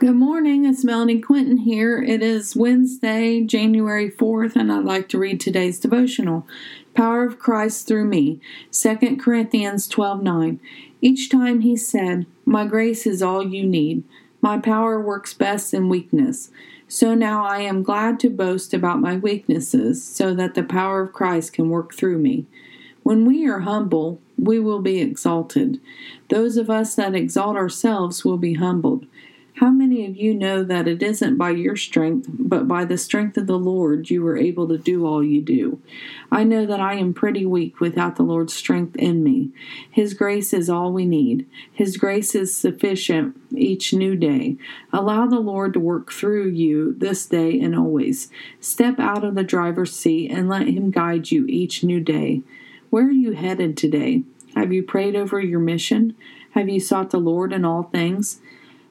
Good morning, it's Melanie Quinton here. It is Wednesday, January 4th, and I'd like to read today's devotional Power of Christ Through Me, 2 Corinthians 12 9. Each time he said, My grace is all you need. My power works best in weakness. So now I am glad to boast about my weaknesses, so that the power of Christ can work through me. When we are humble, we will be exalted. Those of us that exalt ourselves will be humbled. How many of you know that it isn't by your strength, but by the strength of the Lord you were able to do all you do? I know that I am pretty weak without the Lord's strength in me. His grace is all we need. His grace is sufficient each new day. Allow the Lord to work through you this day and always. Step out of the driver's seat and let Him guide you each new day. Where are you headed today? Have you prayed over your mission? Have you sought the Lord in all things?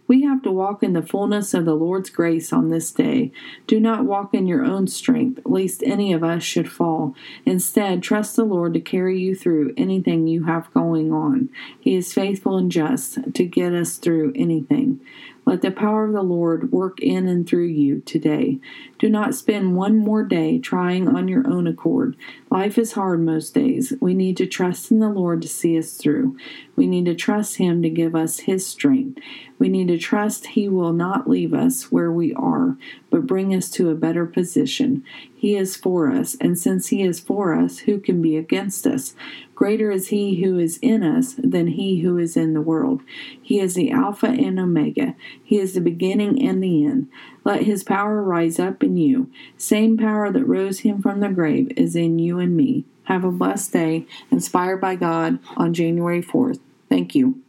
We have to walk in the fullness of the Lord's grace on this day. Do not walk in your own strength, lest any of us should fall. Instead, trust the Lord to carry you through anything you have going on. He is faithful and just to get us through anything. Let the power of the Lord work in and through you today. Do not spend one more day trying on your own accord. Life is hard most days. We need to trust in the Lord to see us through. We need to trust Him to give us His strength. We need to trust He will not leave us where we are, but bring us to a better position. He is for us, and since He is for us, who can be against us? Greater is He who is in us than He who is in the world. He is the Alpha and Omega. He is the beginning and the end. Let His power rise up in you. Same power that rose Him from the grave is in you and me. Have a blessed day, inspired by God on January 4th. Thank you.